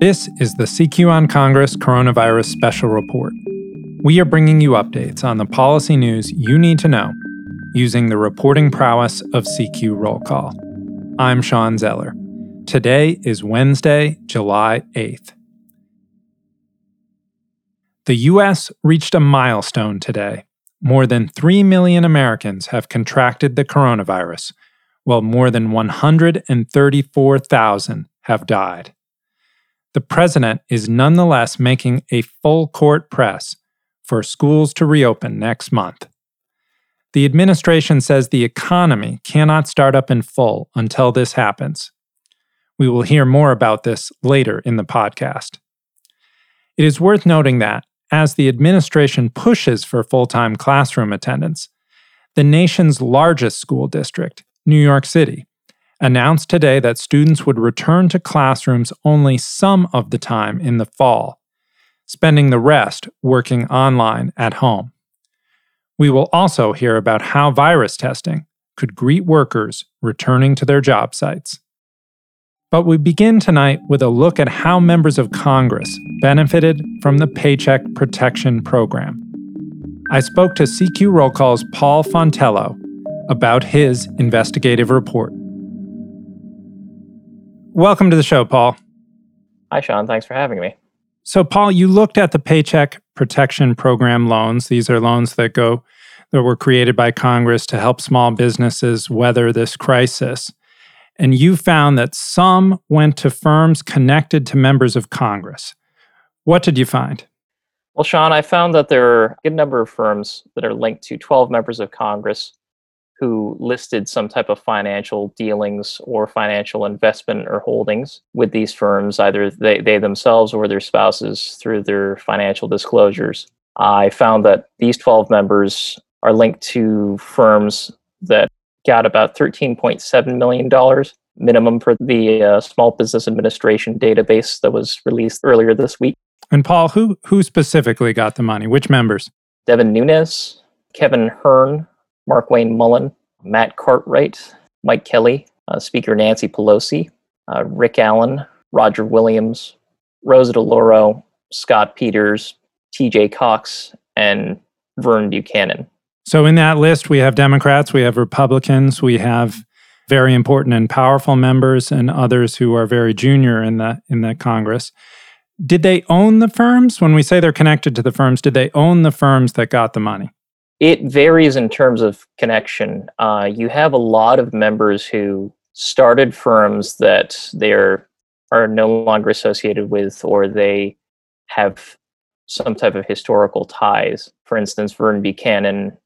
This is the CQ on Congress Coronavirus Special Report. We are bringing you updates on the policy news you need to know using the reporting prowess of CQ Roll Call. I'm Sean Zeller. Today is Wednesday, July 8th. The U.S. reached a milestone today. More than 3 million Americans have contracted the coronavirus, while more than 134,000 have died. The president is nonetheless making a full court press for schools to reopen next month. The administration says the economy cannot start up in full until this happens. We will hear more about this later in the podcast. It is worth noting that, as the administration pushes for full time classroom attendance, the nation's largest school district, New York City, announced today that students would return to classrooms only some of the time in the fall, spending the rest working online at home. We will also hear about how virus testing could greet workers returning to their job sites. But we begin tonight with a look at how members of Congress benefited from the Paycheck Protection Program. I spoke to CQ Roll Call's Paul Fontelo about his investigative report. Welcome to the show, Paul. Hi, Sean. Thanks for having me. So, Paul, you looked at the Paycheck Protection Program loans. These are loans that go that were created by Congress to help small businesses weather this crisis. And you found that some went to firms connected to members of Congress. What did you find? Well, Sean, I found that there are a good number of firms that are linked to 12 members of Congress who listed some type of financial dealings or financial investment or holdings with these firms, either they, they themselves or their spouses through their financial disclosures. I found that these 12 members are linked to firms that got about $13.7 million minimum for the uh, Small Business Administration database that was released earlier this week. And Paul, who who specifically got the money? Which members? Devin Nunes, Kevin Hern, Markwayne Mullin, Matt Cartwright, Mike Kelly, uh, Speaker Nancy Pelosi, uh, Rick Allen, Roger Williams, Rosa DeLauro, Scott Peters, TJ Cox, and Vern Buchanan. So, in that list, we have Democrats, we have Republicans, we have very important and powerful members, and others who are very junior in the in the Congress. Did they own the firms? When we say they're connected to the firms, did they own the firms that got the money? It varies in terms of connection. Uh, you have a lot of members who started firms that they're are no longer associated with, or they have some type of historical ties. For instance, Vern Buchanan,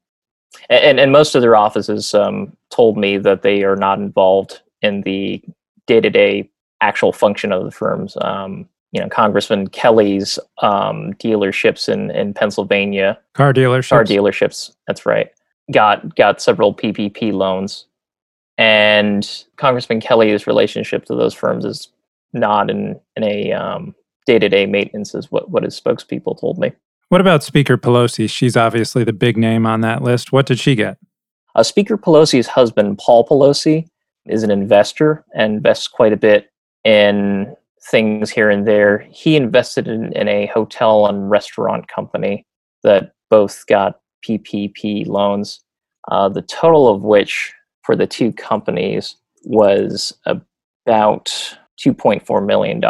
and and most of their offices um, told me that they are not involved in the day to day actual function of the firms. Um, you know Congressman Kelly's um, dealerships in in Pennsylvania, car dealerships, car dealerships. That's right. Got got several PPP loans, and Congressman Kelly's relationship to those firms is not in in a day to day maintenance, is what what his spokespeople told me. What about Speaker Pelosi? She's obviously the big name on that list. What did she get? Uh, Speaker Pelosi's husband, Paul Pelosi, is an investor and invests quite a bit in things here and there. He invested in, in a hotel and restaurant company that both got PPP loans, uh, the total of which for the two companies was about $2.4 million.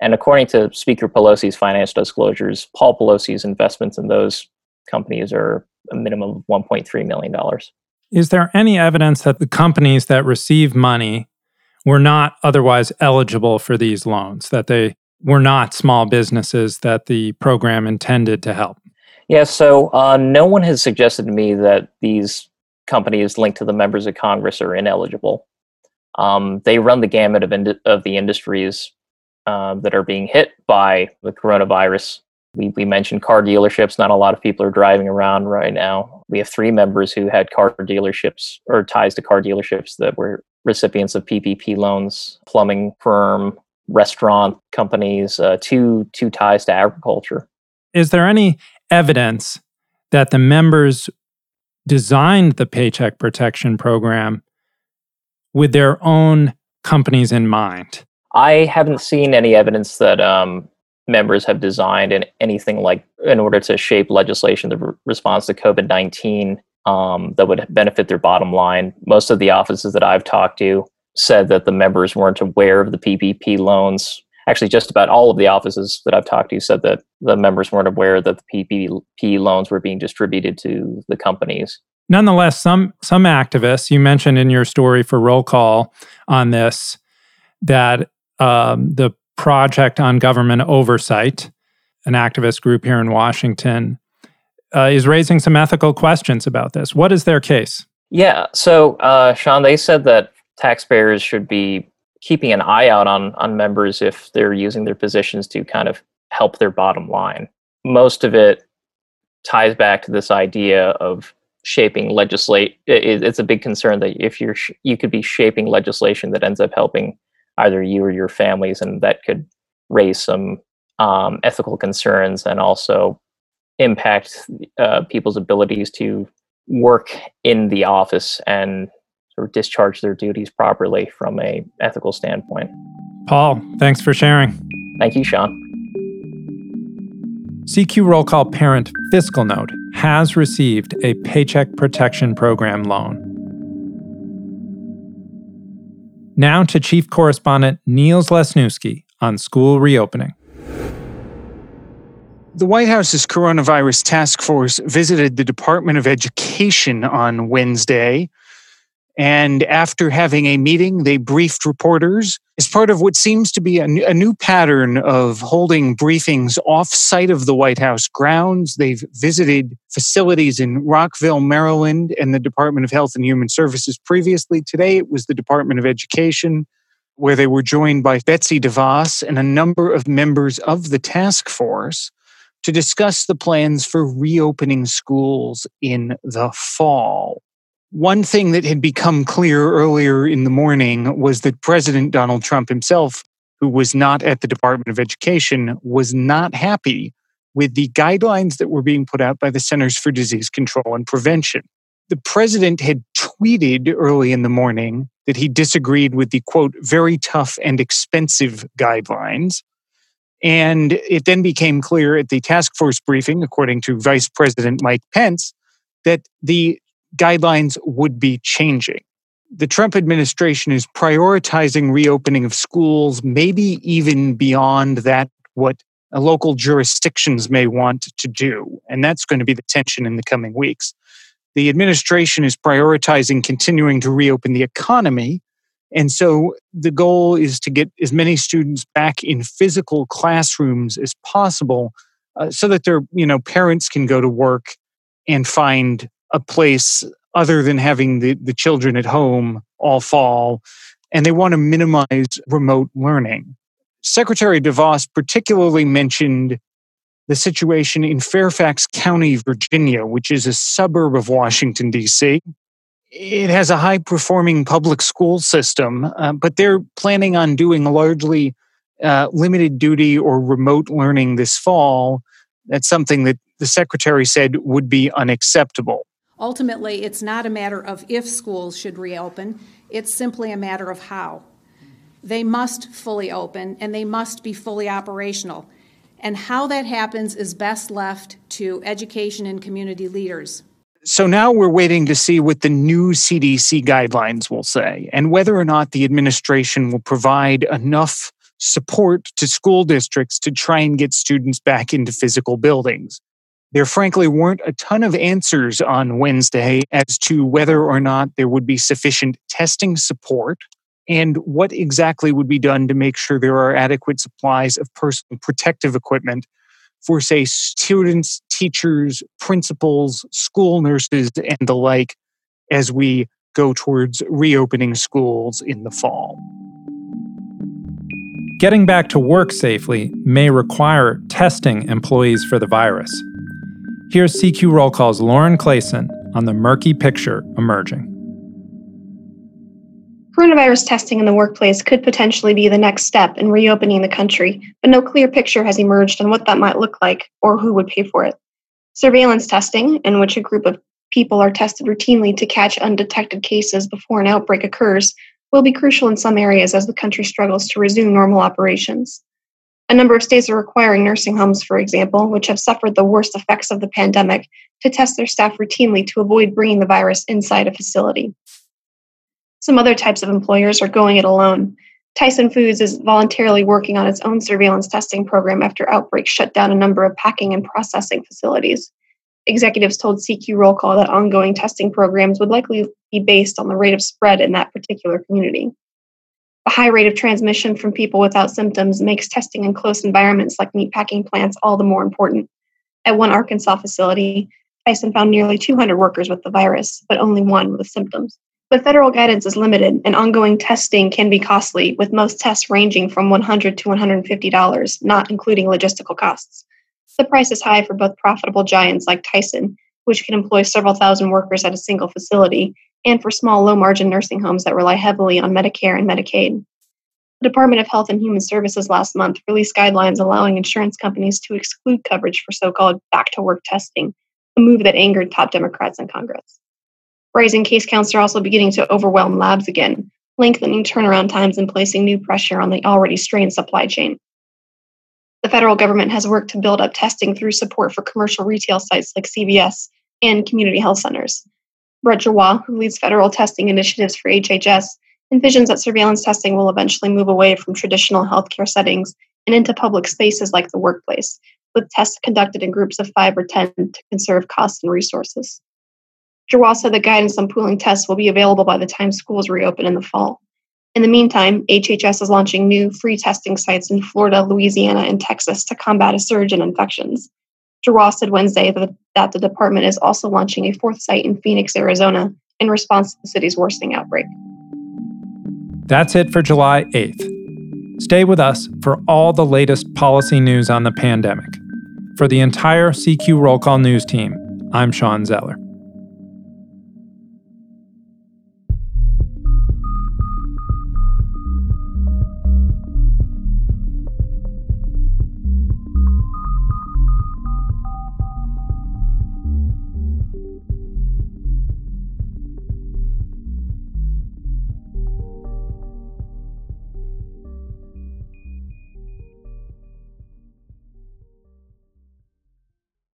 And according to Speaker Pelosi's financial disclosures, Paul Pelosi's investments in those companies are a minimum of $1.3 million. Is there any evidence that the companies that receive money were not otherwise eligible for these loans, that they were not small businesses that the program intended to help? Yeah, so uh, no one has suggested to me that these companies linked to the members of Congress are ineligible. Um, they run the gamut of, ind- of the industries uh, that are being hit by the coronavirus. We, we mentioned car dealerships. Not a lot of people are driving around right now. We have three members who had car dealerships or ties to car dealerships that were recipients of PPP loans, plumbing firm, restaurant companies, uh, two two ties to agriculture. Is there any evidence that the members designed the Paycheck Protection Program with their own companies in mind? I haven't seen any evidence that um, members have designed in anything like in order to shape legislation the response to COVID nineteen um, that would benefit their bottom line. Most of the offices that I've talked to said that the members weren't aware of the PPP loans. Actually, just about all of the offices that I've talked to said that the members weren't aware that the PPP loans were being distributed to the companies. Nonetheless, some some activists you mentioned in your story for roll call on this that um, the Project on Government Oversight, an activist group here in Washington, uh, is raising some ethical questions about this. What is their case? Yeah, so uh, Sean, they said that taxpayers should be keeping an eye out on on members if they're using their positions to kind of help their bottom line. Most of it ties back to this idea of shaping legislate. It, it's a big concern that if you're sh- you could be shaping legislation that ends up helping either you or your families, and that could raise some um, ethical concerns and also impact uh, people's abilities to work in the office and sort of discharge their duties properly from a ethical standpoint. Paul, thanks for sharing. Thank you, Sean. CQ Roll Call parent FiscalNote has received a Paycheck Protection Program loan. Now to Chief Correspondent Niels Lesniewski on school reopening. The White House's coronavirus task force visited the Department of Education on Wednesday. And after having a meeting, they briefed reporters as part of what seems to be a, new pattern of holding briefings off site of the White House grounds. They've visited facilities in Rockville, Maryland, and the Department of Health and Human Services previously. Today, it was the Department of Education, where they were joined by Betsy DeVos and a number of members of the task force to discuss the plans for reopening schools in the fall. One thing that had become clear earlier in the morning was that President Donald Trump himself, who was not at the Department of Education, was not happy with the guidelines that were being put out by the Centers for Disease Control and Prevention. The president had tweeted early in the morning that he disagreed with the quote, very tough and expensive guidelines. And it then became clear at the task force briefing, according to Vice President Mike Pence, that the guidelines would be changing. The Trump administration is prioritizing reopening of schools, maybe even beyond that, what local jurisdictions may want to do. And that's going to be the tension in the coming weeks. The administration is prioritizing continuing to reopen the economy and so the goal is to get as many students back in physical classrooms as possible uh, so that their you know parents can go to work and find a place other than having the, the children at home all fall and they want to minimize remote learning. Secretary devos particularly mentioned the situation in fairfax county virginia which is a suburb of washington d.c it has a high performing public school system, uh, but they're planning on doing largely uh, limited duty or remote learning this fall. That's something that the secretary said would be unacceptable. Ultimately, it's not a matter of if schools should reopen, it's simply a matter of how. They must fully open and they must be fully operational. And how that happens is best left to education and community leaders. So now we're waiting to see what the new CDC guidelines will say and whether or not the administration will provide enough support to school districts to try and get students back into physical buildings. There frankly weren't a ton of answers on Wednesday as to whether or not there would be sufficient testing support and what exactly would be done to make sure there are adequate supplies of personal protective equipment for, say, students, teachers, principals, school nurses, and the like as we go towards reopening schools in the fall. Getting back to work safely may require testing employees for the virus. Here's CQ Roll Call's Lauren Clason on the murky picture emerging. Coronavirus testing in the workplace could potentially be the next step in reopening the country, but no clear picture has emerged on what that might look like or who would pay for it. Surveillance testing, in which a group of people are tested routinely to catch undetected cases before an outbreak occurs, will be crucial in some areas as the country struggles to resume normal operations. A number of states are requiring nursing homes, for example, which have suffered the worst effects of the pandemic, to test their staff routinely to avoid bringing the virus inside a facility. Some other types of employers are going it alone. Tyson Foods is voluntarily working on its own surveillance testing program after outbreaks shut down a number of packing and processing facilities. Executives told CQ Roll Call that ongoing testing programs would likely be based on the rate of spread in that particular community. The high rate of transmission from people without symptoms makes testing in close environments like meatpacking plants all the more important. At one Arkansas facility, Tyson found nearly 200 workers with the virus, but only one with symptoms. But federal guidance is limited, and ongoing testing can be costly, with most tests ranging from 100 to $150, not including logistical costs. The price is high for both profitable giants like Tyson, which can employ several thousand workers at a single facility, and for small, low margin nursing homes that rely heavily on Medicare and Medicaid. The Department of Health and Human Services last month released guidelines allowing insurance companies to exclude coverage for so called back to work testing, a move that angered top Democrats in Congress. Rising case counts are also beginning to overwhelm labs again, lengthening turnaround times and placing new pressure on the already strained supply chain. The federal government has worked to build up testing through support for commercial retail sites like CVS and community health centers. Brett Giroir, who leads federal testing initiatives for HHS, envisions that surveillance testing will eventually move away from traditional healthcare settings and into public spaces like the workplace, with tests conducted in groups of five or 10 to conserve costs and resources. Giroir said the guidance on pooling tests will be available by the time schools reopen in the fall. In the meantime, HHS is launching new free testing sites in Florida, Louisiana, and Texas to combat a surge in infections. Giroir said Wednesday that, that the department is also launching a fourth site in Phoenix, Arizona, in response to the city's worsening outbreak. That's it for July 8th. Stay with us for all the latest policy news on the pandemic. For the entire CQ Roll Call News team, I'm Sean Zeller.